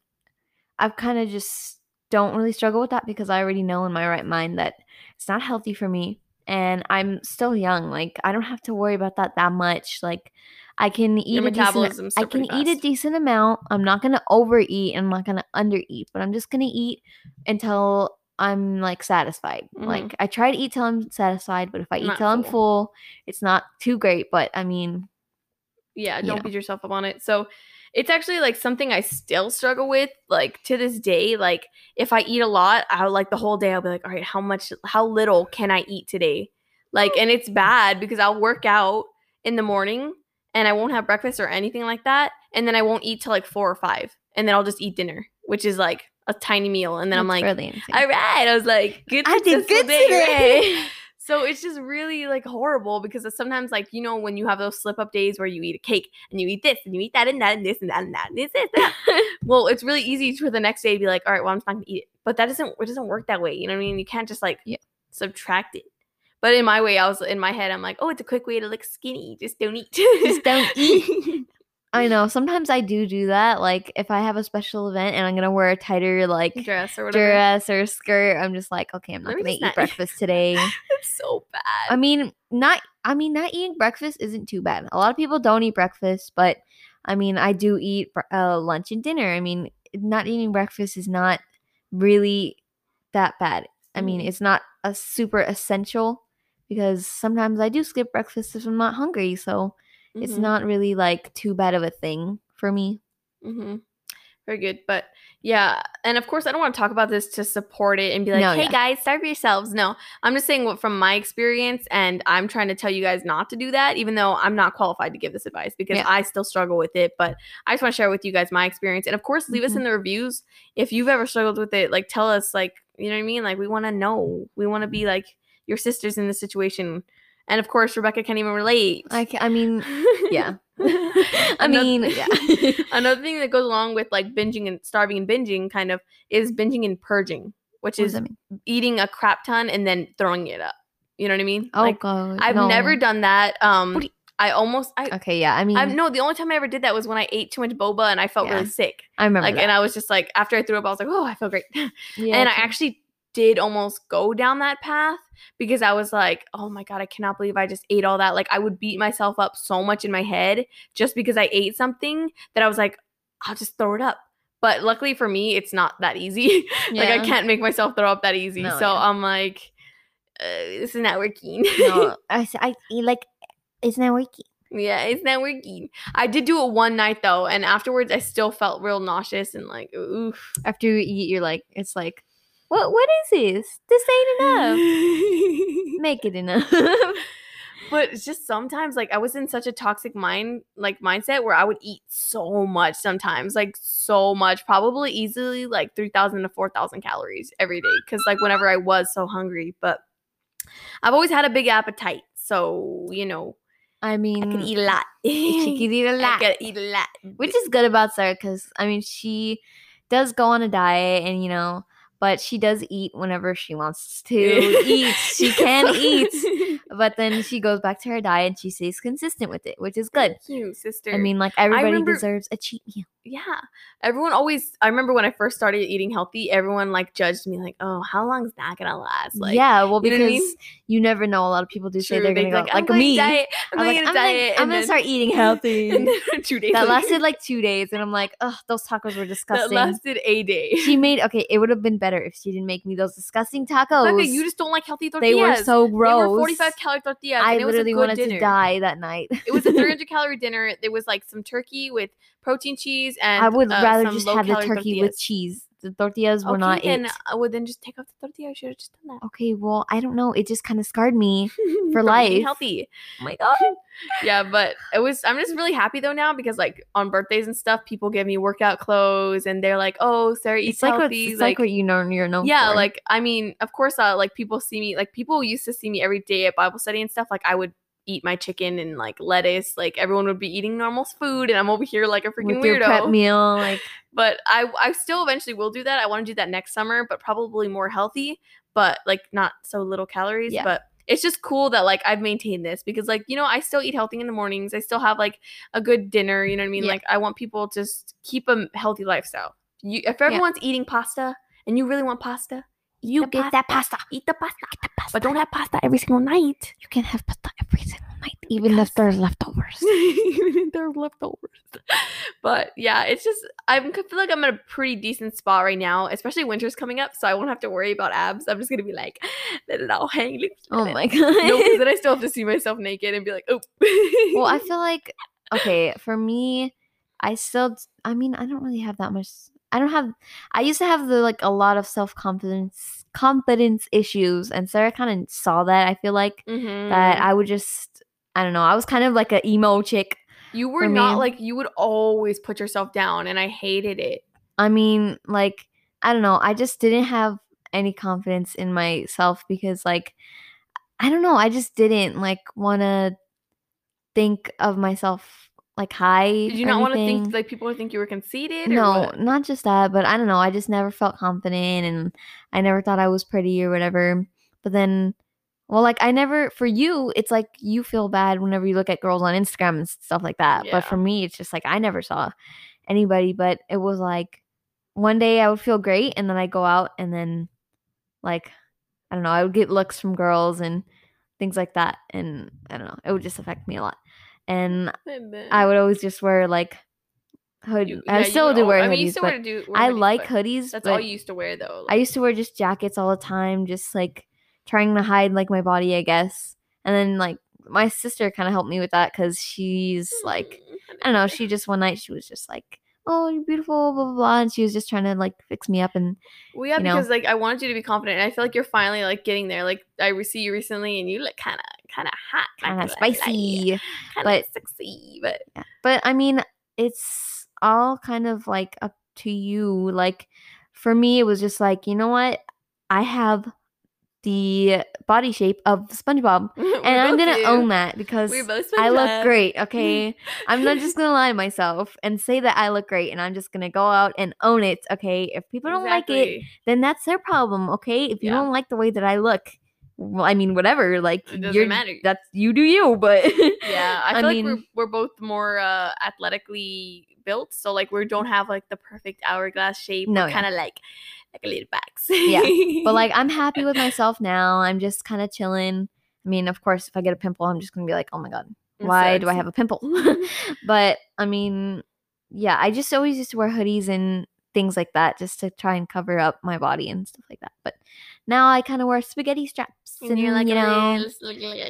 I've kind of just don't really struggle with that because I already know in my right mind that it's not healthy for me, and I'm still young. Like I don't have to worry about that that much. Like I can eat Your a decent. I can eat a decent amount. I'm not gonna overeat and I'm not gonna undereat, but I'm just gonna eat until I'm like satisfied. Mhm. Like I try to eat till I'm satisfied, but if I eat Not till I'm full. full, it's not too great. But I mean, yeah don't know. beat yourself up on it so it's actually like something i still struggle with like to this day like if i eat a lot i'll like the whole day i'll be like all right how much how little can i eat today like and it's [laughs] bad because i'll work out in the morning and i won't have breakfast or anything like that and then i won't eat till like four or five and then i'll just eat dinner which is like a tiny meal and then i'm like really all right i was like good I did good day, today. right? [laughs] So it's just really like horrible because sometimes like you know when you have those slip up days where you eat a cake and you eat this and you eat that and that and this and that and that and this and that. [laughs] well, it's really easy for the next day to be like, all right, well I'm just not gonna eat it. But that doesn't it doesn't work that way. You know what I mean? You can't just like Yeah. subtract it. But in my way, I was in my head, I'm like, oh, it's a quick way to look skinny. Just don't eat. Just don't [laughs] eat. I know. Sometimes I do do that. Like if I have a special event and I'm gonna wear a tighter like dress or whatever. dress or skirt, I'm just like, okay, I'm not me gonna eat not- breakfast [laughs] today. It's so bad. I mean, not. I mean, not eating breakfast isn't too bad. A lot of people don't eat breakfast, but I mean, I do eat uh, lunch and dinner. I mean, not eating breakfast is not really that bad. I mean, Mhm. it's not a super essential because sometimes I do skip breakfast if I'm not hungry. So it's Mhm. not really like too bad of a thing for me. Mm-hmm. Very good. But yeah, and of course, I don't want to talk about this to support it and be like, No, hey yeah. guys, starve yourselves. No, I'm just saying what from my experience, and I'm trying to tell you guys not to do that, even though I'm not qualified to give this advice because Yeah. I still struggle with it. But I just want to share with you guys my experience. And of course, leave us Mhm. in the reviews if you've ever struggled with it. Like, tell us, like, you know what I mean? Like, we want to know. We want to be like your sisters in this situation. And of course, Rebecca can't even relate. I, ca- I mean, [laughs] yeah. [laughs] I mean, yeah. [laughs] Another thing that goes along with like binging and starving and binging kind of is binging and purging, which What is eating a crap ton and then throwing it up. You know what I mean? Oh like god, I've no. never done that. Um do I almost I Okay, yeah. I mean, I no, the only time I ever did that was when I ate too much boba and I felt Yeah. really sick. I remember Like that. and I was just like after I threw up I was like, "Oh, I feel great." yeah, and I actually did almost go down that path because I was like, oh my God, I cannot believe I just ate all that. Like, I would beat myself up so much in my head just because I ate something that I was like, I'll just throw it up. But luckily for me, it's not that easy. [laughs] like, I can't make myself throw up that easy. No, so yeah. I'm like, uh, this is not working. no, [laughs] I, I like it's not working. yeah, it's not working. I did do it one night though, and afterwards I still felt real nauseous and like, oof. After you eat, you're like, it's like, what? What is this? This ain't enough. [laughs] Make it enough. [laughs] but it's just sometimes like i was in such a toxic mind like mindset where i would eat so much sometimes like so much probably easily like 3000 to 4000 calories every day because like whenever i was so hungry but i've always had a big appetite so you know I mean, i can eat a lot she can eat a [laughs] lot, can eat a lot which is good about Sarah because I mean, she does go on a diet, and you know, but she does eat whenever she wants [laughs] to eat. She can eat, [laughs] but then she goes back to her diet and she stays consistent with it, which is good. Thank you sister I mean, like everybody remember- deserves a cheat meal. Yeah everyone always i remember when i first started eating healthy everyone like judged me like oh how long is that gonna last like yeah, well, you know because I mean? you never know. A lot of people do say they're gonna be go like, me. diet. I'm, I'm like, on a I'm gonna, diet. I'm gonna then- start eating [laughs] healthy. two days that later- lasted like two days, and I'm like, ugh, those tacos were [laughs] disgusting that lasted a day. she [laughs] made okay. It would have been better if she didn't make me those disgusting tacos. Okay, you just don't like healthy tortillas. they were so gross They were 45 calorie tortillas. I and it was a literally good wanted dinner. to die that night. It was a 300 calorie dinner. There was like some turkey with protein cheese and I would uh, rather just have the turkey with cheese. The tortillas were okay, not then it. I would then just take off the tortilla. I should have just done that Okay, well, I don't know. It just kind of scarred me. [laughs] for life. healthy. Oh my god. [laughs] yeah, but it was. I'm just really happy though now because like on birthdays and stuff, people give me workout clothes and they're like, "Oh, Sarah eats It's like what, healthy." it's like, what you know you're known yeah for. like i mean of course uh, like people see me like people used to see me every day at bible study and stuff like i would eat my chicken and like lettuce like everyone would be eating normal food and i'm over here like a freaking with your prep weirdo meal, [laughs] like but i i still eventually will do that i want to do that next summer but probably more healthy but like not so little calories Yeah. but it's just cool that like I've maintained this because like you know I still eat healthy in the mornings. I still have like a good dinner. You know what I mean? Yeah. Like I want people to just keep a healthy lifestyle. You, if everyone's eating pasta and you really want pasta, you get that pasta. eat the pasta. Get the pasta. But don't have pasta every single night. You can have pasta every single night, even if there's leftovers. [laughs] even if there's leftovers. But yeah, it's just I feel like I'm in a pretty decent spot right now, especially winter's coming up, so I won't have to worry about abs. I'm just gonna be like, [laughs] let it all hang loose. Oh let it- my god. [laughs] No, because then I still have to see myself naked and be like, oh. well, I feel like okay, for me, I still I mean, I don't really have that much I don't have I used to have the like a lot of self-confidence confidence issues and Sarah kind of saw that. I feel like that Mhm. I would just I don't know. I was kind of like an emo chick. you were not me- like you would always put yourself down, and I hated it. I mean, like I don't know. I just didn't have any confidence in myself because like I don't know. I just didn't like want to think of myself like high. Did you not want to think like people would think you were conceited? Or No, not just that, but I don't know. I just never felt confident and I never thought I was pretty or whatever. But then, well, like I never, for you, it's like you feel bad whenever you look at girls on Instagram and stuff like that. Yeah. But for me, it's just like I never saw anybody, but it was like one day I would feel great and then I go out and then, like, I don't know, I would get looks from girls and things like that. And I don't know, it would just affect me a lot. And I would always just wear like hood. You- I yeah, you still would do wear I mean, hoodies, but do, I hoodies, like but hoodies. That's all you used to wear though. I used to wear just jackets all the time, just like trying to hide like my body, I guess. And then like my sister kind of helped me with that because she's like mm, I don't know. She just one night she was just like, "Oh, you're beautiful," blah blah blah, and she was just trying to like fix me up and Well, yeah, you know. because like I wanted you to be confident, and I feel like you're finally like getting there. Like I see you recently, and you look kind of kind of hot, kind of spicy. kind of but- sexy. But Yeah. But I mean, it's all kind of like up to you. Like for me, it was just like, you know what? I have the body shape of SpongeBob. [laughs] And I'm gonna own that because I look great, okay? [laughs] I'm not just gonna lie to myself and say that I look great and I'm just gonna go out and own it, okay? If people don't like it, then that's their problem, okay? If you Yeah. don't like the way that I look, well, I mean, whatever. Like, It doesn't you're, matter. That's you do you, but [laughs] Yeah, I I mean- like we're we're both more uh, athletically built, so like we don't have like the perfect hourglass shape. No, yeah. kind of like like a little box. Yeah, but like I'm [laughs] happy with myself now. I'm just kind of chilling. I mean, of course, if I get a pimple, I'm just gonna be like, oh my god, why do I have a pimple? [laughs] but I mean, yeah, I just always used to wear hoodies and things like that just to try and cover up my body and stuff like that. But now I kind of wear spaghetti straps and, and you're like you know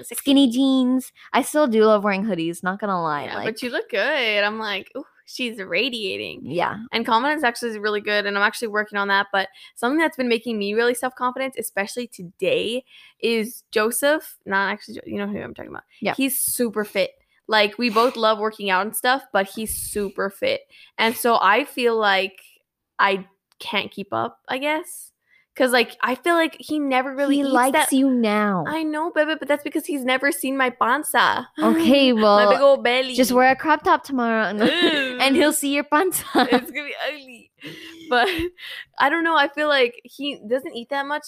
skinny jeans. I still do love wearing hoodies. Not gonna lie, Yeah, like but you look good. I'm like, ooh, she's radiating. yeah, And confidence actually is really good, and I'm actually working on that. But something that's been making me really self confident, especially today, is Joseph. Not actually, you know who I'm talking about. Yeah. he's super fit. Like we both love working out and stuff, but he's super fit, and so I feel like I can't keep up. I guess because like I feel like he never really he likes that. you now. I know, baby, but that's because he's never seen my panza. [laughs] Okay, [laughs] well, my big old belly. just wear a crop top tomorrow, and, [laughs] and he'll see your pants. it's gonna be ugly. But I don't know. I feel like he doesn't eat that much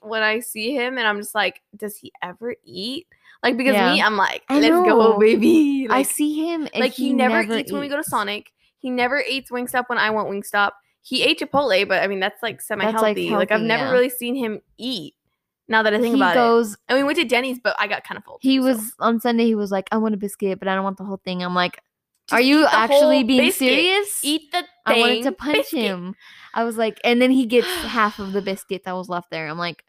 when I see him, and I'm just like, does he ever eat? Like because me, I'm like, let's go, baby. I see him, and like he, never, never eats, when we go to Sonic. He never eats Wingstop when I want Wingstop. He ate Chipotle, but I mean that's like semi healthy. Like, I've never yeah. really seen him eat. Now that I think he about it, goes. and we went to Denny's, but I got kind of full. He so. was on Sunday. He was like, "I want a biscuit, but I don't want the whole thing." I'm like, Just "Are you actually being biscuit. serious?" Eat the thing. I wanted to punch biscuit. him. I was like, and then he gets [gasps] half of the biscuit that was left there. I'm like,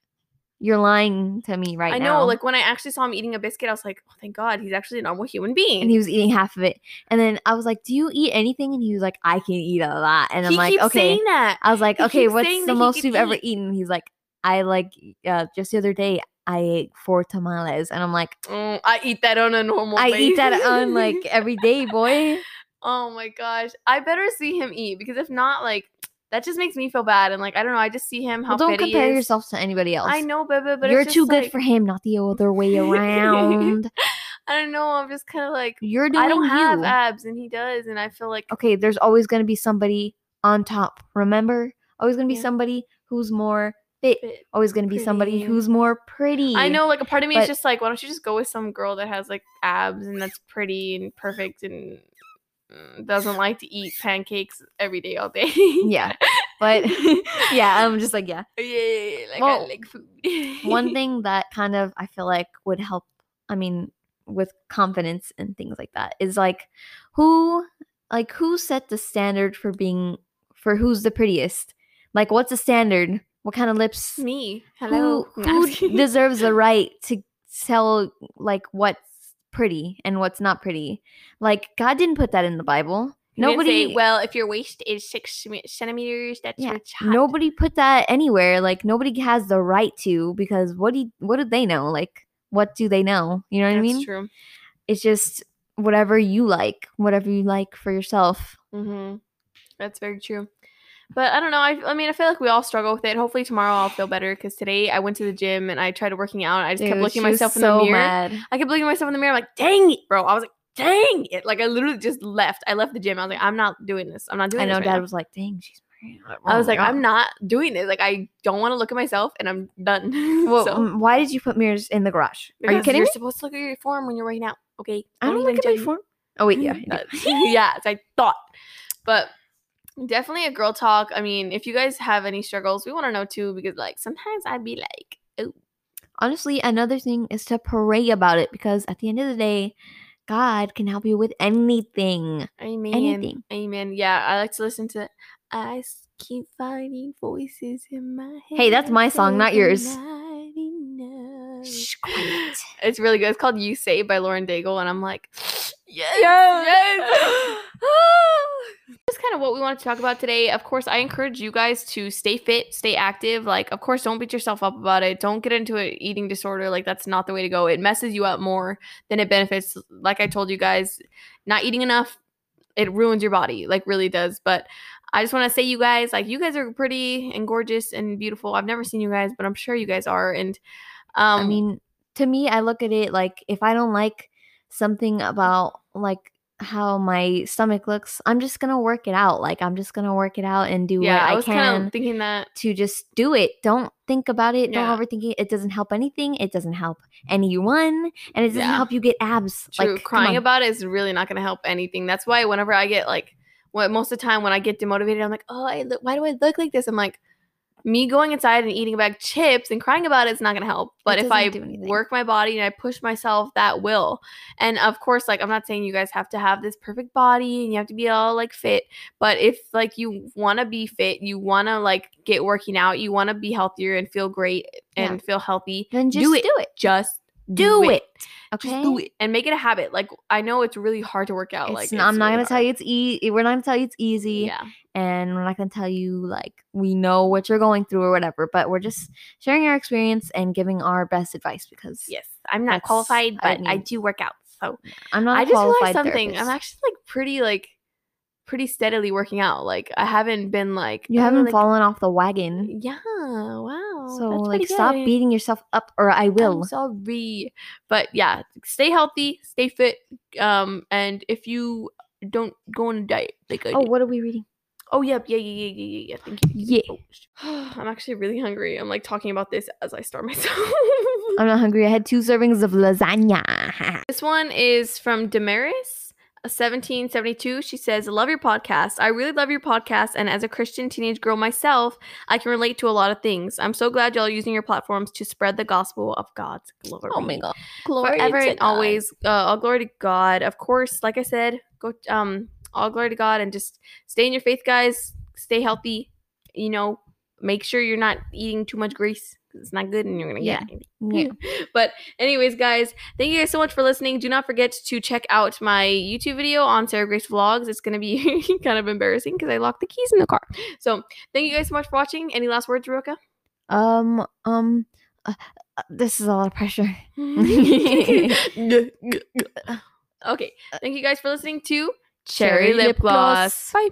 "You're lying to me right I now." know, like when I actually saw him eating a biscuit, I was like, oh, thank God, he's actually a normal human being. and he was eating half of it. And then I was like, "Do you eat anything?" And he was like, "I can eat a lot." And I'm He like, keeps "Okay." saying that. I was like, He "Okay, what's the most you've ever eaten?" He's like, "I like uh, just the other day I ate four tamales." And I'm like, Mm, I eat that on a normal "I eat that on like every day, boy." [laughs] oh my gosh. I better see him eat because if not, like, that just makes me feel bad. And like, I don't know, I just see him how Well, don't compare yourself to anybody else. I know, baby, but You're too good for him, not the other way [laughs] around. I don't know. I'm just kind of like, You're doing I don't have abs and he does. And I feel like, okay, there's always going to be somebody on top. Remember? Always going to be Yeah. somebody who's more fit. fit. Always going to be somebody who's more pretty. I know, like a part of me is just like, why don't you just go with some girl that has like abs and that's pretty and perfect and doesn't like to eat [laughs] pancakes every day all day. Yeah. [laughs] But [laughs] yeah, I'm just like, yeah. yeah, like I like food. One thing that kind of I feel like would help, I mean, with confidence and things like that is like who like who set the standard for being for who's the prettiest like what's the standard what kind of lips Me. Hello. who, who deserves the right to tell like what's pretty and what's not pretty. Like god didn't put that in the bible. Nobody well, if your waist is six centimeters, that's Yeah, nobody put that anywhere. Like nobody has the right to because what do you, what do they know? Like what do they know? You know what That's i mean? true. it's just whatever you like whatever you like for yourself. Mm-hmm. That's very true. But I don't know. I, I mean, I feel like we all struggle with it. Hopefully tomorrow I'll feel better because today I went to the gym and I tried working out. I just kept looking myself in so the mirror. mad. I kept looking at myself in the mirror. I'm like, dang it, bro. I was like, dang it. Like I literally just left. I left the gym. I was like, I'm not doing this. I'm not doing this. i know right dad now. was like dang she's pregnant. I was like, Oh I'm not doing this. Like I don't want to look at myself, and I'm done. [laughs] well, so, mm, why did you put mirrors in the garage are you kidding you're me supposed to look at your form when you're working out. Okay. i don't even look at my form oh wait yeah [laughs] yeah, as I thought. But definitely a girl talk. I mean, if you guys have any struggles, we want to know too because like sometimes I'd be like, oh, honestly another thing is to pray about it because at the end of the day god can help you with anything amen, Anything. amen. Yeah, I like to listen to. I keep finding voices in my head. Hey, that's my song, not yours. Shh. It's really good. It's called "You Say" by Lauren Daigle, and I'm like, yes, Yes. That's [laughs] kind of what we want to talk about today. Of course, I encourage you guys to stay fit, stay active. Like, of course, don't beat yourself up about it. Don't get into an eating disorder. Like, that's not the way to go. It messes you up more than it benefits. Like I told you guys, not eating enough, it ruins your body. Like, really does. But I just want to say, you guys, like, you guys are pretty and gorgeous and beautiful. I've never seen you guys, but I'm sure you guys are. And um, I mean, to me, I look at it like if I don't like something about like how my stomach looks, I'm just gonna work it out. Like I'm just gonna work it out and do yeah, what I I, was can thinking that. to just do it. Don't think about it. Yeah. Don't overthink it. It doesn't help anything. It doesn't help anyone, and it doesn't Yeah. help you get abs. True. Like Crying about it is really not to help anything. That's why whenever I get like, what most of the time when I get demotivated, I'm like, oh, I look, why do I look like this? I'm like, me going inside and eating a bag of chips and crying about it is not going to help. But if I work my body and I push myself, that will. And of course, like, I'm not saying you guys have to have this perfect body and you have to be all like fit. But if like you want to be fit, you want to like get working out, you want to be healthier and feel great Yeah. and feel healthy, then just do do it. it. just Do it. Okay. just do it and make it a habit. Like I know it's really hard to work out. It's like I'm not really gonna tell you it's easy. We're not gonna tell you it's easy, Yeah, and we're not gonna tell you like we know what you're going through or whatever. But we're just sharing our experience and giving our best advice because yes. I'm not qualified, but I, mean, do work out. So I'm not. I I just realized something. I'm actually like pretty like pretty steadily working out. Like I haven't been like You haven't like, fallen off the wagon, Yeah, wow. so like stop beating yourself up, or I will. I'm sorry, but yeah, stay healthy, stay fit. Um, and if you don't go on a diet, like oh, did- what are we reading? Oh yeah, yeah, yeah, yeah, yeah, yeah. Thank you. Yeah. Oh, I'm actually really hungry. I'm like talking about this as I start myself. I'm not hungry. I had two servings of lasagna. [laughs] this one is from Damaris. 1772 she says love your podcast. I really love your podcast and as a christian teenage girl myself i can relate to a lot of things. I'm so glad y'all are using your platforms to spread the gospel of god's glory. Oh my god, glory forever and God. always uh, all glory to god. Of course like i said go um all glory to god and just stay in your faith guys. Stay healthy. You know make sure you're not eating too much grease it's not good and you're gonna Yeah. get Yeah. [laughs] but anyways guys thank you guys so much for listening do not forget to check out my youtube video on sarah grace vlogs it's gonna be [laughs] kind of embarrassing because i locked the keys in the car so thank you guys so much for watching any last words Roka? Um, um, uh, uh, this is a lot of pressure. [laughs] okay. Thank you guys for listening to Cherry Lip Gloss. Bye.